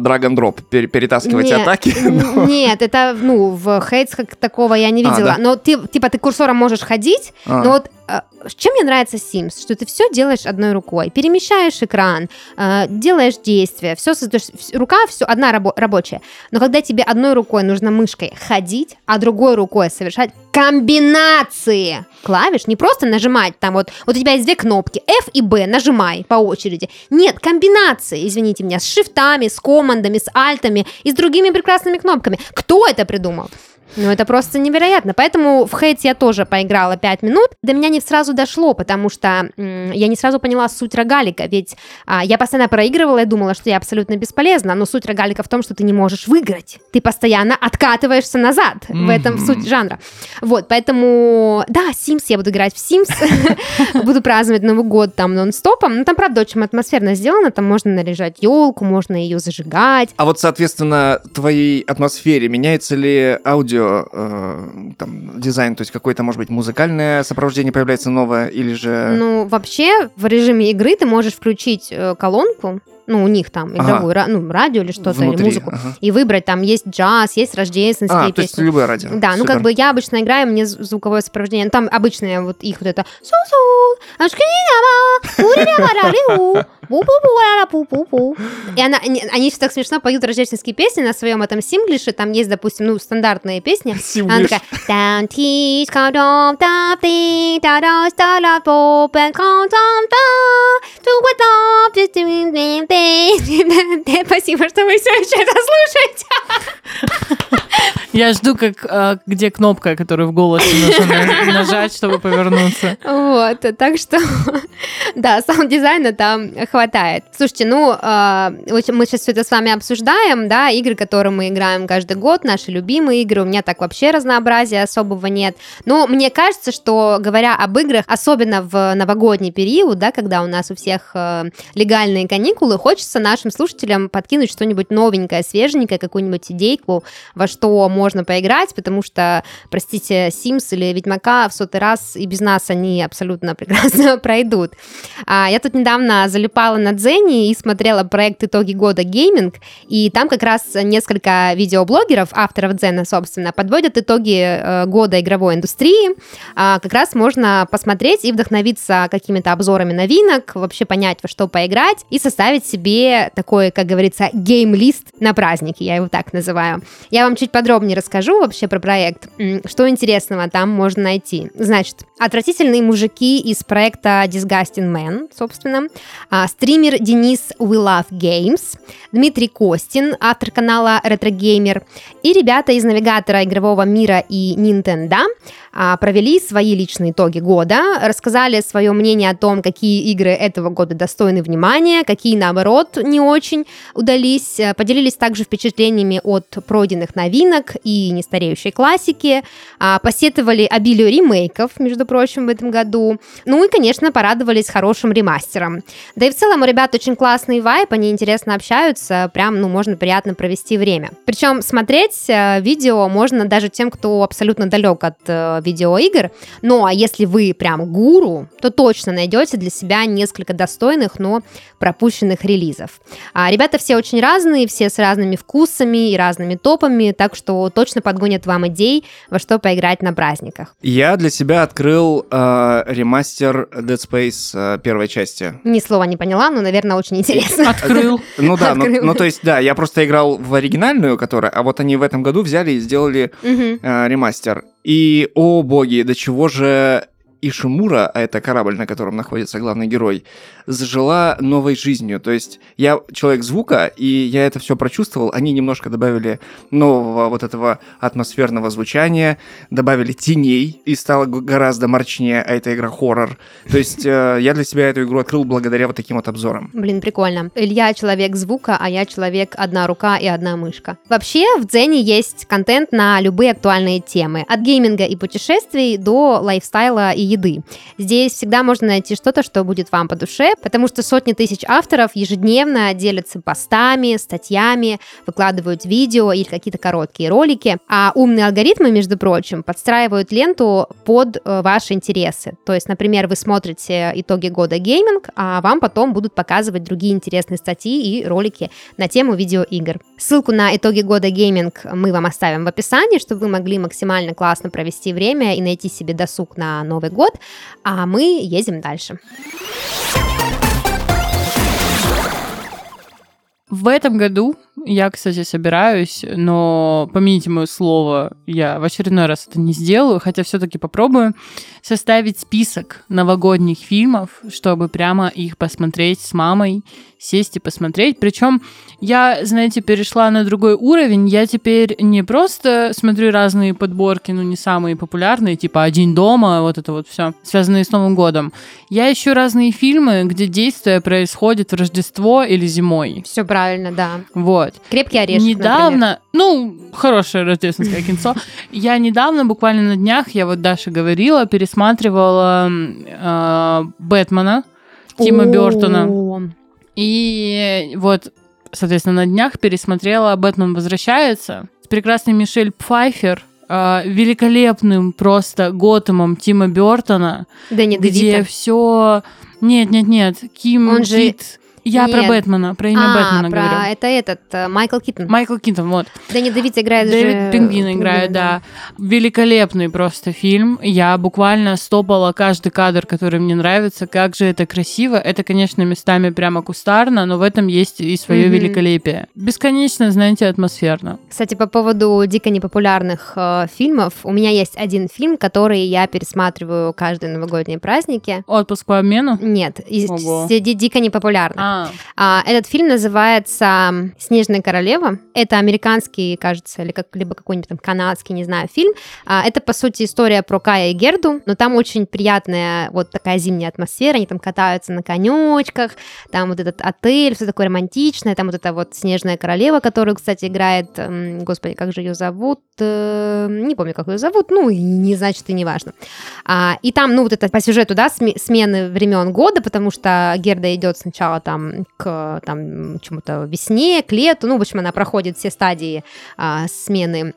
пере- перетаскивать Нет, атаки. н- Нет, это, ну, в Хейтс как такого я не А, видела. да? Но ты, типа, ты курсором можешь ходить, А. но вот чем мне нравится Sims, что ты все делаешь одной рукой, перемещаешь экран, э, делаешь действия, все создаешь, рука все одна рабо- рабочая. Но когда тебе одной рукой нужно мышкой ходить, а другой рукой совершать комбинации клавиш, не просто нажимать там вот, вот у тебя есть две кнопки, F и B, нажимай по очереди. Нет, комбинации, извините меня, с шифтами, с командами, с альтами и с другими прекрасными кнопками. Кто это придумал? Ну, это просто невероятно. Поэтому в Хейтс я тоже поиграла 5 минут. До меня не сразу дошло, потому что м, я не сразу поняла суть рогалика. Ведь а, я постоянно проигрывала и думала, что я абсолютно бесполезна. Но суть рогалика в том, что ты не можешь выиграть. Ты постоянно откатываешься назад. В этом суть жанра. Вот, поэтому, да, Sims я буду играть в Sims. Буду праздновать Новый год там нон-стопом. Ну, там, правда, очень атмосферно сделано. Там можно наряжать елку, можно ее зажигать. А вот, соответственно, твоей атмосфере меняется ли аудио, э, там, дизайн, то есть какое-то, может быть, музыкальное сопровождение появляется новое, или же... Ну, вообще, в режиме игры ты можешь включить э, колонку, ну, у них там Ага. игровую, ра- ну, радио или что-то, или внутри? музыку, Ага. и выбрать, там есть джаз, есть рождественские А, то есть песни. любое радио. Да, ну Супер. как бы я обычно играю, мне звуковое сопровождение, ну, там обычное вот их вот это. И она, они, они еще так смешно поют рождественские песни на своем этом синглише, там есть, допустим, ну, стандартные песни, она такая «Down teach, count on, top, ding, da, da, da, da, pop, and count on, da, to what up, just doing, ding, ding, ding, ding». Спасибо, что вы все еще это слушаете. Я жду, как э, где кнопка, которую в голосе нужно на- нажать, чтобы повернуться. Вот, так что, да, саунд-дизайна там хватает. Слушайте, ну, вот мы сейчас все это с вами обсуждаем, да, игры, которые мы играем каждый год, наши любимые игры, у меня так вообще разнообразия особого нет. Но мне кажется, что, говоря об играх, особенно в новогодний период, да, когда у нас у всех э, легальные каникулы, хочется нашим слушателям подкинуть что-нибудь новенькое, свеженькое, какую-нибудь идейку, во что можно поиграть, потому что, простите, Sims или Ведьмака в сотый раз и без нас они абсолютно прекрасно пройдут. А, я тут недавно залипала на Дзене и смотрела проект «Итоги года гейминг», и там как раз несколько видеоблогеров, авторов Дзена, собственно, подводят итоги э, года игровой индустрии. А, как раз можно посмотреть и вдохновиться какими-то обзорами новинок, вообще понять, во что поиграть, и составить себе такой, как говорится, гейм-лист на праздники, я его так называю. Я вам чуть подробнее расскажу вообще про проект, что интересного там можно найти. Значит, отвратительные мужики из проекта Disgusting Man, собственно, а, стример Денис We Love Games, Дмитрий Костин, автор канала Retro Gamer, и ребята из навигатора игрового мира и Nintendo провели свои личные итоги года, рассказали свое мнение о том, какие игры этого года достойны внимания, какие, наоборот, не очень удались, э, поделились также впечатлениями от пройденных новинок и нестареющей классики, а, посетовали обилию ремейков, между прочим, в этом году, ну и, конечно, порадовались хорошим ремастером. Да и в целом у ребят очень классный вайп, они интересно общаются, прям, ну, можно приятно провести время. Причем смотреть э, видео можно даже тем, кто абсолютно далек от э, видеоигр, ну, а если вы прям гуру, то точно найдете для себя несколько достойных, но пропущенных релизов. А ребята все очень разные, все с разными вкусами и разными топами, так что точно подгонят вам идей, во что поиграть на праздниках. Я для себя открыл э, ремастер Dead Space э, первой части. Ни слова не поняла, но, наверное, очень интересно. Открыл. Ну да, ну, ну, то есть, да, я просто играл в оригинальную, которая, а вот они в этом году взяли и сделали э, ремастер. И, о боги, до чего же Ишимура, а это корабль, на котором находится главный герой, зажила новой жизнью. То есть я человек звука, и я это все прочувствовал. Они немножко добавили нового вот этого атмосферного звучания, добавили теней, и стало гораздо мрачнее, а эта игра хоррор. То есть э, я для себя эту игру открыл благодаря вот таким вот обзорам. Блин, прикольно. Илья человек звука, а я человек одна рука и одна мышка. Вообще в Дзене есть контент на любые актуальные темы. От гейминга и путешествий до лайфстайла и еды. Здесь всегда можно найти что-то, что будет вам по душе, потому что сотни тысяч авторов ежедневно делятся постами, статьями, выкладывают видео или какие-то короткие ролики, а умные алгоритмы, между прочим, подстраивают ленту под э, ваши интересы. То есть, например, вы смотрите итоги года гейминг, а вам потом будут показывать другие интересные статьи и ролики на тему видеоигр. Ссылку на итоги года гейминг мы вам оставим в описании, чтобы вы могли максимально классно провести время и найти себе досуг на Новый год, а мы едем дальше. В этом году я, кстати, собираюсь, но помяните мое слово, я в очередной раз это не сделаю, хотя все-таки попробую составить список новогодних фильмов, чтобы прямо их посмотреть с мамой, сесть и посмотреть. Причем я, знаете, перешла на другой уровень. Я теперь не просто смотрю разные подборки, ну не самые популярные, типа «Один дома», вот это вот все, связанные с Новым годом. Я ищу разные фильмы, где действие происходит в Рождество или зимой. Все правильно, да. Вот. Крепкий орешек, Недавно, например. ну, хорошее рождественское кинцо. Я недавно, буквально на днях, я вот Даша говорила, пересматривала э, Бэтмена Тима Бертона. И вот, соответственно, на днях пересмотрела «Бэтмен возвращается» с прекрасной Мишель Пфайфер, э, великолепным просто Готэмом Тима Бертона, да не где все... Нет, нет, нет, Ким Он же... Я Нет. про Бэтмена, про имя а, Бэтмена про... говорю. Это этот, э, Майкл Киттон. Майкл Киттон, вот. Дэнни Девит играет Дэвид же... Пингвин играет, да. да. Великолепный просто фильм. Я буквально стопала каждый кадр, который мне нравится. Как же это красиво. Это, конечно, местами прямо кустарно, но в этом есть и свое mm-hmm. великолепие. Бесконечно, знаете, атмосферно. Кстати, по поводу дико непопулярных э, фильмов, у меня есть один фильм, который я пересматриваю каждые новогодние праздники. Отпуск по обмену? Нет, Ого. дико непопулярный. А, а. Этот фильм называется «Снежная королева». Это американский, кажется, или как, либо какой-нибудь там канадский, не знаю, фильм. А, это, по сути, история про Кая и Герду, но там очень приятная вот такая зимняя атмосфера, они там катаются на конечках, там вот этот отель, все такое романтичное, там вот эта вот «Снежная королева», которую, кстати, играет, господи, как же ее зовут? Э, не помню, как ее зовут, ну, не значит и не важно. А, и там, ну, вот это по сюжету, да, смены времен года, потому что Герда идет сначала там к там, чему-то весне, к лету, ну, в общем, она проходит все стадии а, смены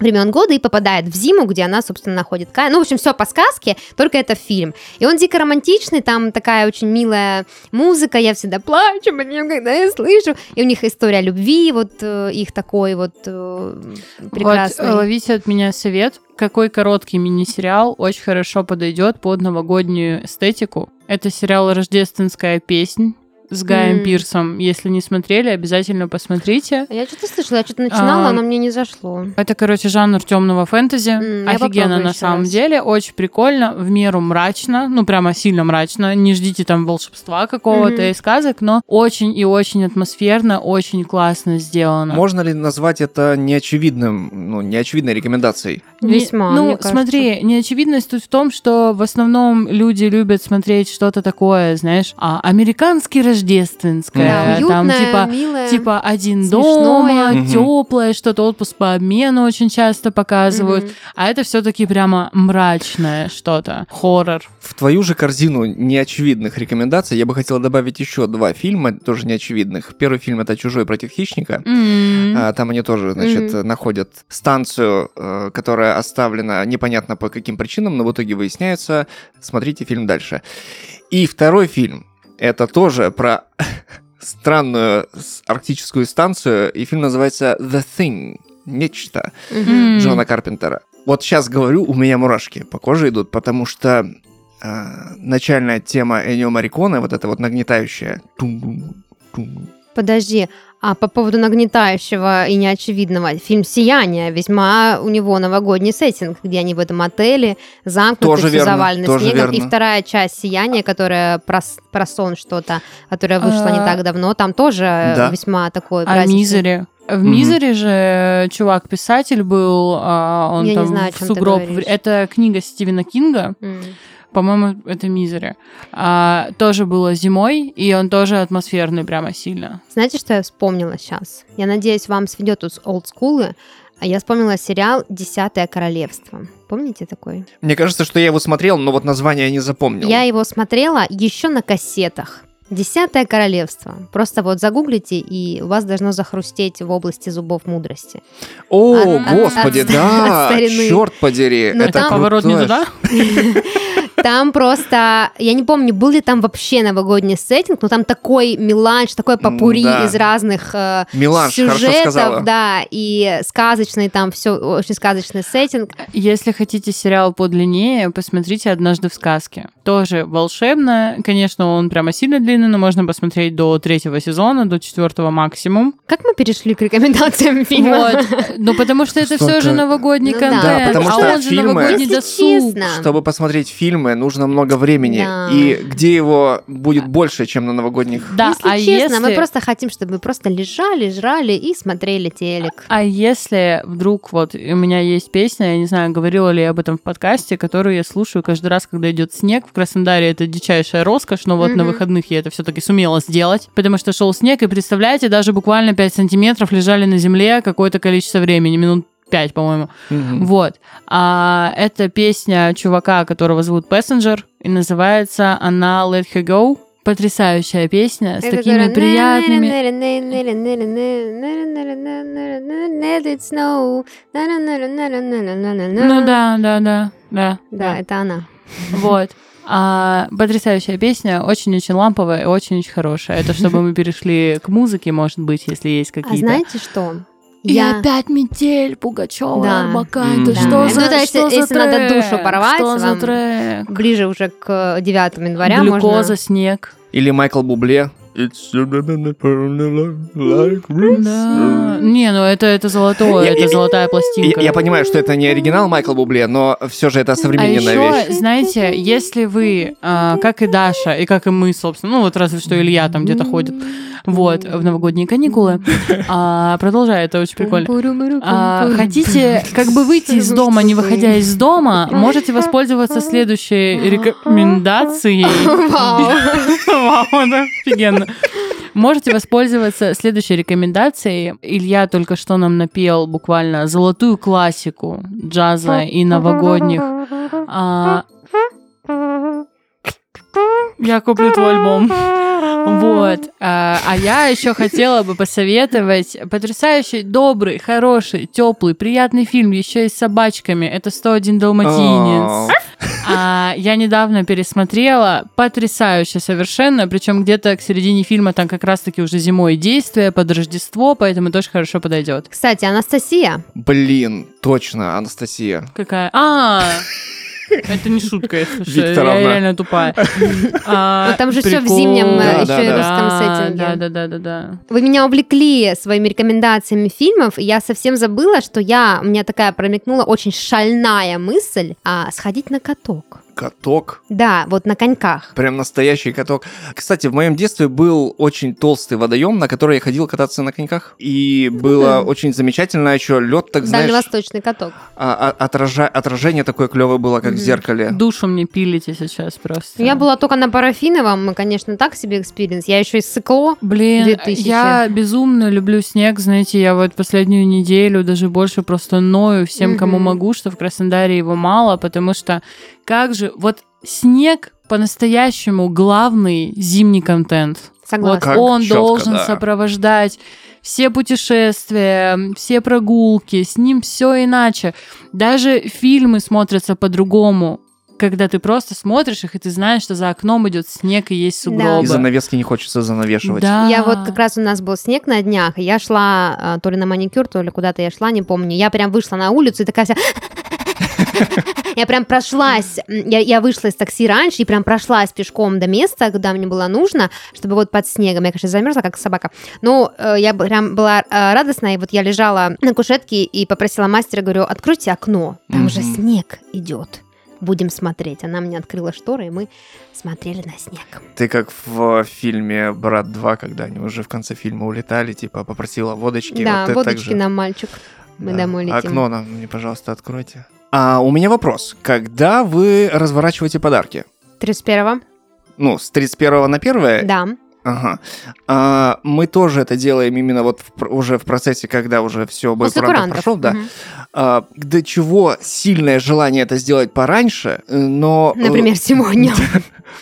времен года и попадает в зиму, где она, собственно, находит Кая. Ну, в общем, все по сказке, только это фильм. И он дико романтичный, там такая очень милая музыка, я всегда плачу по ним, когда я слышу. И у них история любви, вот э, их такой вот э, прекрасный. Вот, ловите от меня совет. Какой короткий мини-сериал очень хорошо подойдет под новогоднюю эстетику. Это сериал «Рождественская песнь» с Гаем mm. Пирсом. Если не смотрели, обязательно посмотрите. Я что-то слышала, я что-то начинала, а, но мне не зашло. Это, короче, жанр темного фэнтези. Mm, Офигенно на самом раз. деле, очень прикольно, в меру мрачно, ну прямо сильно мрачно. Не ждите там волшебства какого-то mm-hmm. и сказок, но очень и очень атмосферно, очень классно сделано. Можно ли назвать это неочевидным, ну, неочевидной рекомендацией? Весьма. Не, ну, смотри, неочевидность тут в том, что в основном люди любят смотреть что-то такое, знаешь, а американский рождественское, да, уютное, там типа милое, типа один дома, угу. теплое, что-то отпуск по обмену очень часто показывают, угу. а это все-таки прямо мрачное что-то, хоррор. В твою же корзину неочевидных рекомендаций я бы хотела добавить еще два фильма, тоже неочевидных. Первый фильм это "Чужой против хищника", mm а, там они тоже, значит, mm находят станцию, э, которая оставлена непонятно по каким причинам, но в итоге выясняется. Смотрите фильм дальше. И второй фильм это тоже про странную арктическую станцию, и фильм называется The Thing, нечто mm-hmm. Джона Карпентера. Вот сейчас говорю, у меня мурашки по коже идут, потому что э, начальная тема Энио Мариконе, вот эта вот нагнетающая, Подожди, а по поводу нагнетающего и неочевидного, фильм «Сияние» весьма у него новогодний сеттинг, где они в этом отеле, замкнуты, Тоже все верно, завалены тоже снегом. И верно. вторая часть «Сияния», которая про, про сон что-то, которая вышла не А, так давно, там тоже Да. весьма такой А. Мизере? В. Мизере же чувак-писатель был, а, он Я не там знаю, о в сугроб. Это книга Стивена Кинга, М. по-моему, это Мизере. А, тоже было зимой, и он тоже атмосферный прямо сильно. Знаете, что я вспомнила сейчас? Я надеюсь, вам сведет тут олдскулы. А я вспомнила сериал «Десятое королевство». Помните такой? Мне кажется, что я его смотрел, но вот название я не запомнил. Я его смотрела еще на кассетах. Десятое королевство. Просто вот загуглите, и у вас должно захрустеть в области зубов мудрости. О, От- господи, от- да, от старины. черт подери, Ну, это там- Поворот не туда? Там просто, я не помню, был ли там вообще новогодний сеттинг, но там такой меланж, такой попури да. из разных э, Меланж, сюжетов, да, и сказочный там все, очень сказочный сеттинг. Если хотите сериал подлиннее, посмотрите «Однажды в сказке». Тоже волшебно. Конечно, он прямо сильно длинный, но можно посмотреть до третьего сезона, до четвертого максимум. Как мы перешли к рекомендациям фильма? Вот. Ну, потому что это все же новогодний Ну контент. Да, потому а что он же фильмы- новогодний досуг. Чтобы посмотреть фильмы, нужно много времени. Да. И где его будет больше, чем на новогодних? Да, если а честно, мы если- просто хотим, чтобы вы просто лежали, жрали и смотрели телек. А если вдруг вот у меня есть песня, я не знаю, говорила ли я об этом в подкасте, которую я слушаю каждый раз, когда идет снег. В Краснодаре это дичайшая роскошь, но вот на Мгм. выходных я это все-таки сумела сделать, потому что шел снег, и представляете, даже буквально 5 сантиметров лежали на земле какое-то количество времени, минут 5, по-моему. Мгм. Вот. А, это песня чувака, которого зовут Passenger, и называется она Let Her Go. Потрясающая песня с Это такими которая приятными... Ну да, да, да, да. Да, это она. Вот. А, потрясающая песня, очень-очень ламповая и очень-очень хорошая. Это чтобы мы перешли к музыке, может быть, если есть А какие-то. знаете что? И Я... опять метель, Пугачева, Да. Арбакайте. М, Да что Ну, за, то есть, что за если надо трек? душу порвать, Что за трек? Ближе уже к 9 января Глюкоза, можно... снег. Или Майкл Бубле. It's like Да. Не, ну это, это золотое, Я- это я- золотая Я, пластинка. я понимаю, что это не оригинал Майкла Бубле, но все же это А современная еще, вещь. знаете, если вы, а, как и Даша, и как и мы, собственно, ну вот разве что Илья там где-то ходит, вот, в новогодние каникулы, а, продолжай, это очень прикольно. А, хотите как бы выйти из дома, не выходя из дома, можете воспользоваться следующей рекомендацией. Вау. Вау, это офигенно. Можете воспользоваться следующей рекомендацией. Илья только что нам напел буквально золотую классику джаза и новогодних. А, Я куплю твой альбом. Вот. А, а я еще хотела бы посоветовать потрясающий, добрый, хороший, теплый, приятный фильм еще и с собачками. Это 101 Далматинец. А, я недавно пересмотрела, потрясающе совершенно, причем где-то к середине фильма там как раз-таки уже зимой действие под Рождество, поэтому тоже хорошо подойдет. Кстати, Анастасия, Блин, точно, Анастасия. Какая? А, это не шутка, если что, я реально тупая. А, Ну, там же всё в зимнем, э, да, русском да, сеттинге. Да, да, да, да, да. вы меня увлекли своими рекомендациями фильмов, и я совсем забыла, что я, у меня такая промелькнула очень шальная мысль а, сходить на каток. Каток. Да, вот на коньках. Прям настоящий каток. Кстати, в моем детстве был очень толстый водоем, на который я ходил кататься на коньках. И было Мгм. очень замечательно. А еще лед, так знаешь, Дальневосточный каток. а- а- отража- отражение такое клевое было, как в Мгм. зеркале. Душу мне пилите сейчас просто. Я была только на парафиновом, и, конечно, так себе experience. Я еще и сыкло. Блин, 2000. я безумно люблю снег, знаете, я вот последнюю неделю даже больше просто ною всем, кому Мгм. могу, что в Краснодаре его мало, потому что как же, вот снег по-настоящему главный зимний контент. Согласна. Вот Как он чётко, должен да. сопровождать все путешествия, все прогулки, с ним все иначе. Даже фильмы смотрятся по-другому, когда ты просто смотришь их, и ты знаешь, что за окном идет снег и есть Да. сугробы. И занавески не хочется занавешивать. Да. Я вот как раз у нас был снег на днях, и я шла а, то ли на маникюр, то ли куда-то я шла, не помню. Я прям вышла на улицу и такая вся... Я прям прошлась, я, я вышла из такси раньше и прям прошлась пешком до места, куда мне было нужно, чтобы вот под снегом. Я, конечно, замерзла, как собака. Но э, я прям была э, радостная, и вот я лежала на кушетке и попросила мастера, говорю, откройте окно, там же Мгм. снег идет. Будем смотреть. Она мне открыла шторы, и мы смотрели на снег. Ты как в фильме «Брат 2», когда они уже в конце фильма улетали, типа попросила водочки. да, вот водочки нам, мальчик. Мы Да. домой летим. Окно нам мне, пожалуйста, откройте. А у меня вопрос. Когда вы разворачиваете подарки? 31-го? Ну, с 31 на 1? Да. Ага. А, мы тоже это делаем именно вот в уже в процессе, когда уже все курантов. прошел, да. Мгм. А, до чего сильное желание это сделать пораньше, э, но... э, Например, сегодня.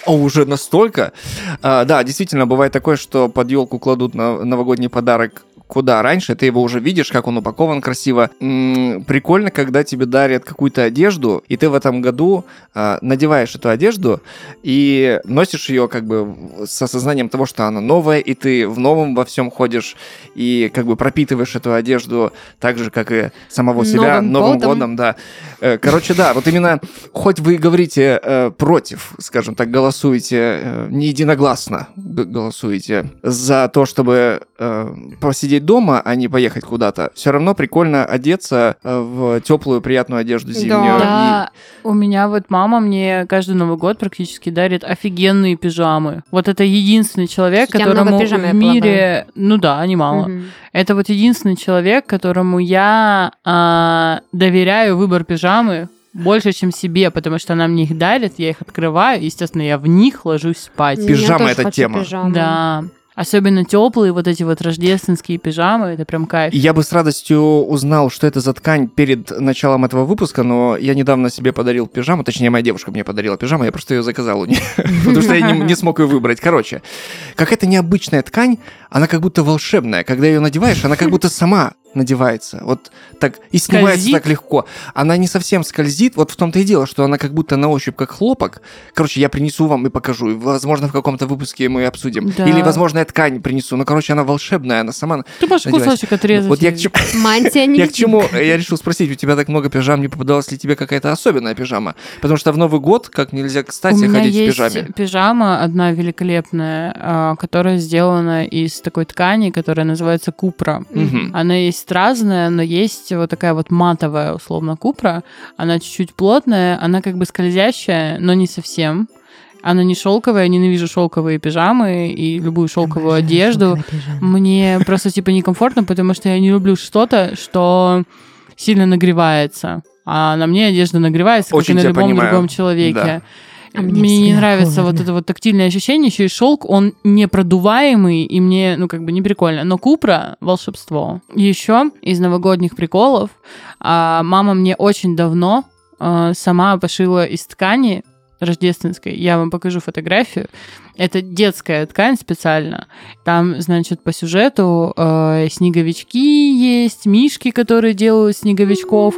А уже настолько? А, да, действительно, бывает такое, что под елку кладут на новогодний подарок куда раньше, ты его уже видишь, как он упакован красиво. М, прикольно, когда тебе дарят какую-то одежду, и ты в этом году а, надеваешь эту одежду и носишь ее как бы с осознанием того, что она новая, и ты в новом во всем ходишь, и как бы пропитываешь эту одежду так же, как и самого себя Новым Новым потом. годом, да. Э, Короче, да, вот именно, хоть вы говорите э, против, скажем так, голосуете э, не единогласно голосуете за то, чтобы э, посидеть дома, а не поехать куда-то, все равно прикольно одеться э, в теплую, приятную одежду зимнюю. Да, у меня вот мама мне каждый Новый год практически дарит офигенные пижамы. Вот это единственный человек, много которому пижам, в мире... Ну да, немало. Мгм. Это вот единственный человек, которому я а, доверяю выбор пижамы больше, чем себе, потому что она мне их дарит, я их открываю, и, естественно, я в них ложусь спать. Пижама это тема. пижаму. Да. Особенно теплые вот эти вот рождественские пижамы, это прям кайф. Я бы с радостью узнал, что это за ткань перед началом этого выпуска, но я недавно себе подарил пижаму, точнее, моя девушка мне подарила пижаму, я просто ее заказал у нее, потому что я не смог ее выбрать. Короче, какая-то необычная ткань, она как будто волшебная. Когда ее надеваешь, она как будто сама надевается. Вот так и снимается Скользит? так легко. Она не совсем скользит, вот в том-то и дело, что она как будто на ощупь как хлопок. Короче, я принесу вам и покажу. И, возможно, в каком-то выпуске мы обсудим. Да. Или, возможно, я ткань принесу. Ну, короче, она волшебная, она сама Ты можешь кусочек отрезать. вот я к чему, Мантия не я к чему? Я решил спросить, у тебя так много пижам, не попадалась ли тебе какая-то особенная пижама? Потому что в Новый год, как нельзя кстати, У ходить в пижаме. пижама одна великолепная, а, которая сделана из такой ткани, которая называется купра. Мгм. Она есть разная, но есть вот такая вот матовая, условно, купра. Она чуть-чуть плотная, она как бы скользящая, но не совсем. Она не шелковая, я ненавижу шелковые пижамы и любую шелковую одежду. Мне просто типа некомфортно, потому что я не люблю что-то, что сильно нагревается. А на мне одежда нагревается, Очень как и на любом понимаю. другом человеке. Да. А мне мне не нравится вот холодно. это вот тактильное ощущение, еще и шелк, он непродуваемый, и мне, ну, как бы не прикольно. Но Купра — волшебство. Еще из новогодних приколов а, мама мне очень давно а, сама пошила из ткани рождественской. Я вам покажу фотографию. Это детская ткань специально. Там, значит, по сюжету э, снеговички есть, мишки, которые делают снеговичков.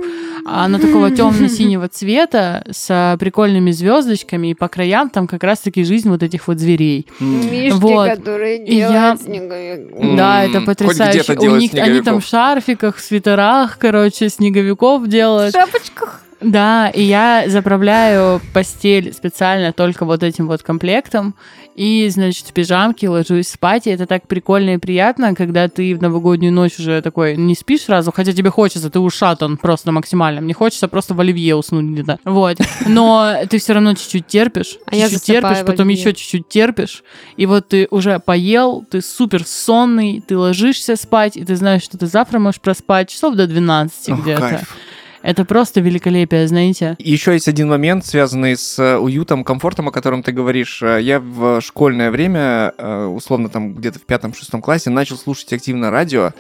Она такого темно-синего цвета с прикольными звездочками, и по краям там как раз-таки жизнь вот этих вот зверей. Мишки, Вот. которые И я- делают снеговик. М, Да, это потрясающе. У них они там в снеговиков. шарфиках, в свитерах, короче, снеговиков В делают. шапочках. Да, и я заправляю постель специально только вот этим вот комплектом. И, значит, в пижамке ложусь спать. И это так прикольно и приятно, когда ты в новогоднюю ночь уже такой не спишь сразу, хотя тебе хочется, ты ушатан просто максимально. Мне хочется просто в оливье уснуть где-то. Вот. Но ты все равно чуть-чуть терпишь. А чуть-чуть терпишь, потом еще чуть-чуть терпишь. И вот ты уже поел, ты супер сонный, ты ложишься спать, и ты знаешь, что ты завтра можешь проспать часов до 12 Ох, где-то. кайф. Это просто великолепие, знаете. Еще есть один момент, связанный с э, уютом, комфортом, о котором ты говоришь. Э, Я в школьное время, э, условно там где-то в пятом-шестом классе, начал слушать активно радио.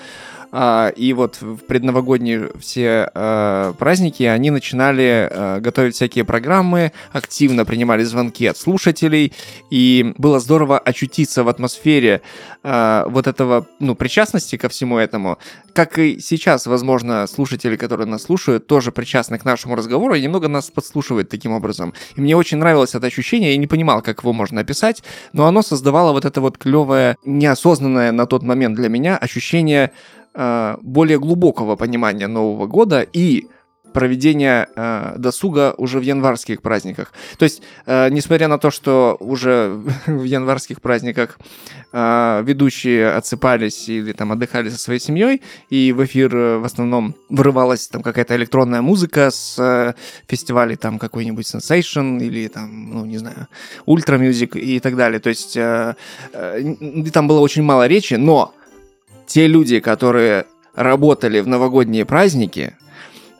А, И вот в предновогодние все э, праздники они начинали э, готовить всякие программы, активно принимали звонки от слушателей, и было здорово очутиться в атмосфере вот этого, ну, причастности ко всему этому. Как и сейчас, возможно, слушатели, которые нас слушают, тоже причастны к нашему разговору и немного нас подслушивают таким образом. И мне очень нравилось это ощущение, я не понимал, как его можно описать, но оно создавало вот это вот клевое, неосознанное на тот момент для меня ощущение э, более глубокого понимания Нового года и проведения э, досуга уже в январских праздниках. То есть, э, несмотря на то, что уже в январских праздниках э, ведущие отсыпались или там отдыхали со своей семьей, и в эфир э, в основном вырывалась там какая-то электронная музыка с э, фестивалей там какой-нибудь Sensation или там, ну, не знаю, Ultra Music и так далее. То есть, э, э, там было очень мало речи, но те люди, которые работали в новогодние праздники,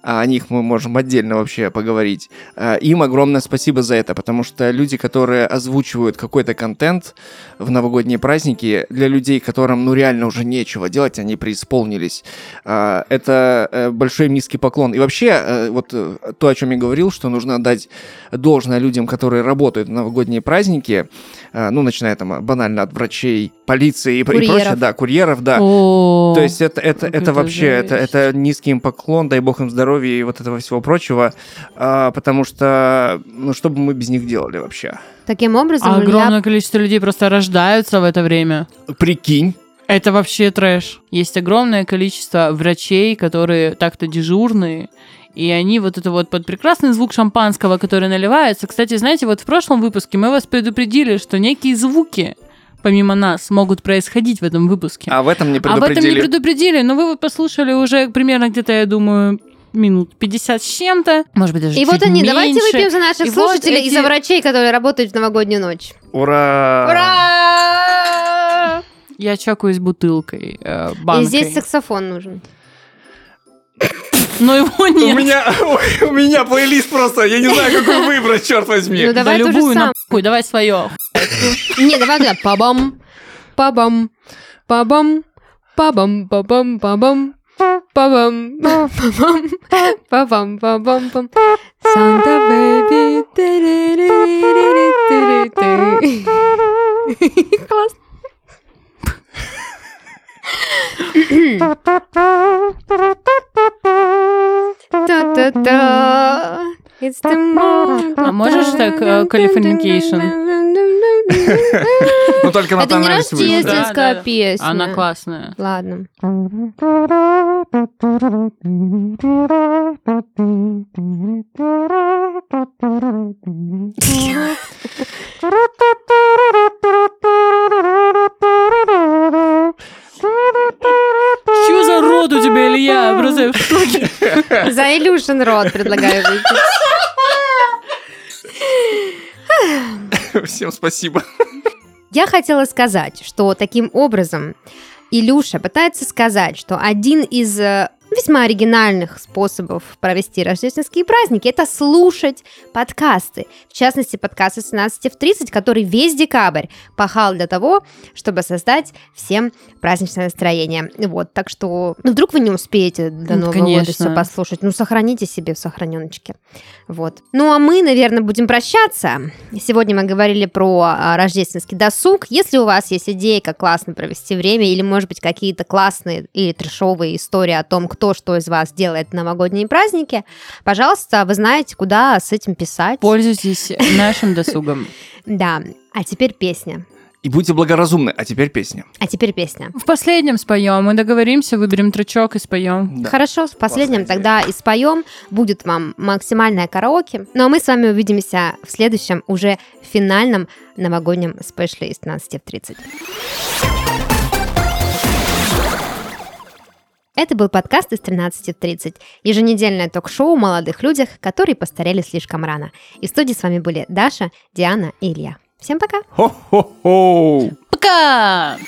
о них мы можем отдельно вообще поговорить. А, им огромное спасибо за это, потому что люди, которые озвучивают какой-то контент в новогодние праздники, для людей, которым ну реально уже нечего делать, они преисполнились. А, это э, большой низкий поклон. И вообще, э, вот э, то, о чем я говорил, что нужно дать должное людям, которые работают в новогодние праздники, ну, начиная там банально от врачей, полиции и, Курьеров. и прочее, да, курьеров, да. О, То есть это, это, как это это вообще, это, это низкий им поклон, дай бог им здоровья и вот этого всего прочего, а, потому что, ну, что бы мы без них делали вообще? Таким образом, А огромное количество людей просто рождаются в это время. Прикинь, Это вообще трэш. Есть огромное количество врачей, которые так-то дежурные, и они вот это вот под прекрасный звук шампанского, который наливается. Кстати, знаете, вот в прошлом выпуске мы вас предупредили, что некие звуки помимо нас могут происходить в этом выпуске. а в этом не Об этом не предупредили. предупредили, но вы вот послушали уже примерно где-то, я думаю, минут 50 с чем-то. Может быть, даже И чуть вот они, меньше. давайте выпьем за наших И вот слушателей и эти- за врачей, которые работают в новогоднюю ночь. Ура! Ура! Я чокаюсь бутылкой, э, И банкой. здесь саксофон нужен. Но его У нет. меня, ой, у меня плейлист просто, я не знаю, какой выбрать, черт возьми. Ну Да давай же любую самое. нахуй, давай свое. Не, давай туда. Пабам, пабам, пабам, пабам, пабам, пабам. Пабам, пабам, пабам, пабам, пам. Санта бэби. Класс. Та-та-та. It's the moment. А можешь так, Californication? Ну только на Это не рождественская песня. Она классная. Ладно. Что за рот у тебя, Илья? Просто я в шоке. За Илюшин рот предлагаю выпить. Всем спасибо. Я хотела сказать, что таким образом Илюша пытается сказать, что один из э, весьма оригинальных способов провести рождественские праздники – это слушать подкасты. В частности, подкасты с 17 в 30, который весь декабрь пахал для того, чтобы создать всем праздничное настроение. Вот, так что, ну, вдруг вы не успеете до Ну, Нового года конечно. все послушать, ну, сохраните себе в сохраненочке. Вот. Ну, а мы, наверное, будем прощаться. Сегодня мы говорили про а, рождественский досуг. Если у вас есть идеи, как классно провести время, или, может быть, какие-то классные или трешовые истории о том, кто что из вас делает новогодние праздники, пожалуйста, вы знаете, куда с этим писать. Пользуйтесь нашим досугом. Да. А теперь песня. И будьте благоразумны, а теперь песня. А теперь песня. В последнем споем. Мы договоримся, выберем тречок и споем. Да. Хорошо, в последнем тогда и споем. Будет вам максимальное караоке. Ну а мы с вами увидимся в следующем, уже финальном новогоднем спешле из 15 в 30. Это был подкаст из 13 в 30. Еженедельное ток-шоу о молодых людях, которые постарели слишком рано. И в студии с вами были Даша, Диана и Илья. Всем пока! Хо-хо-хо! Пока!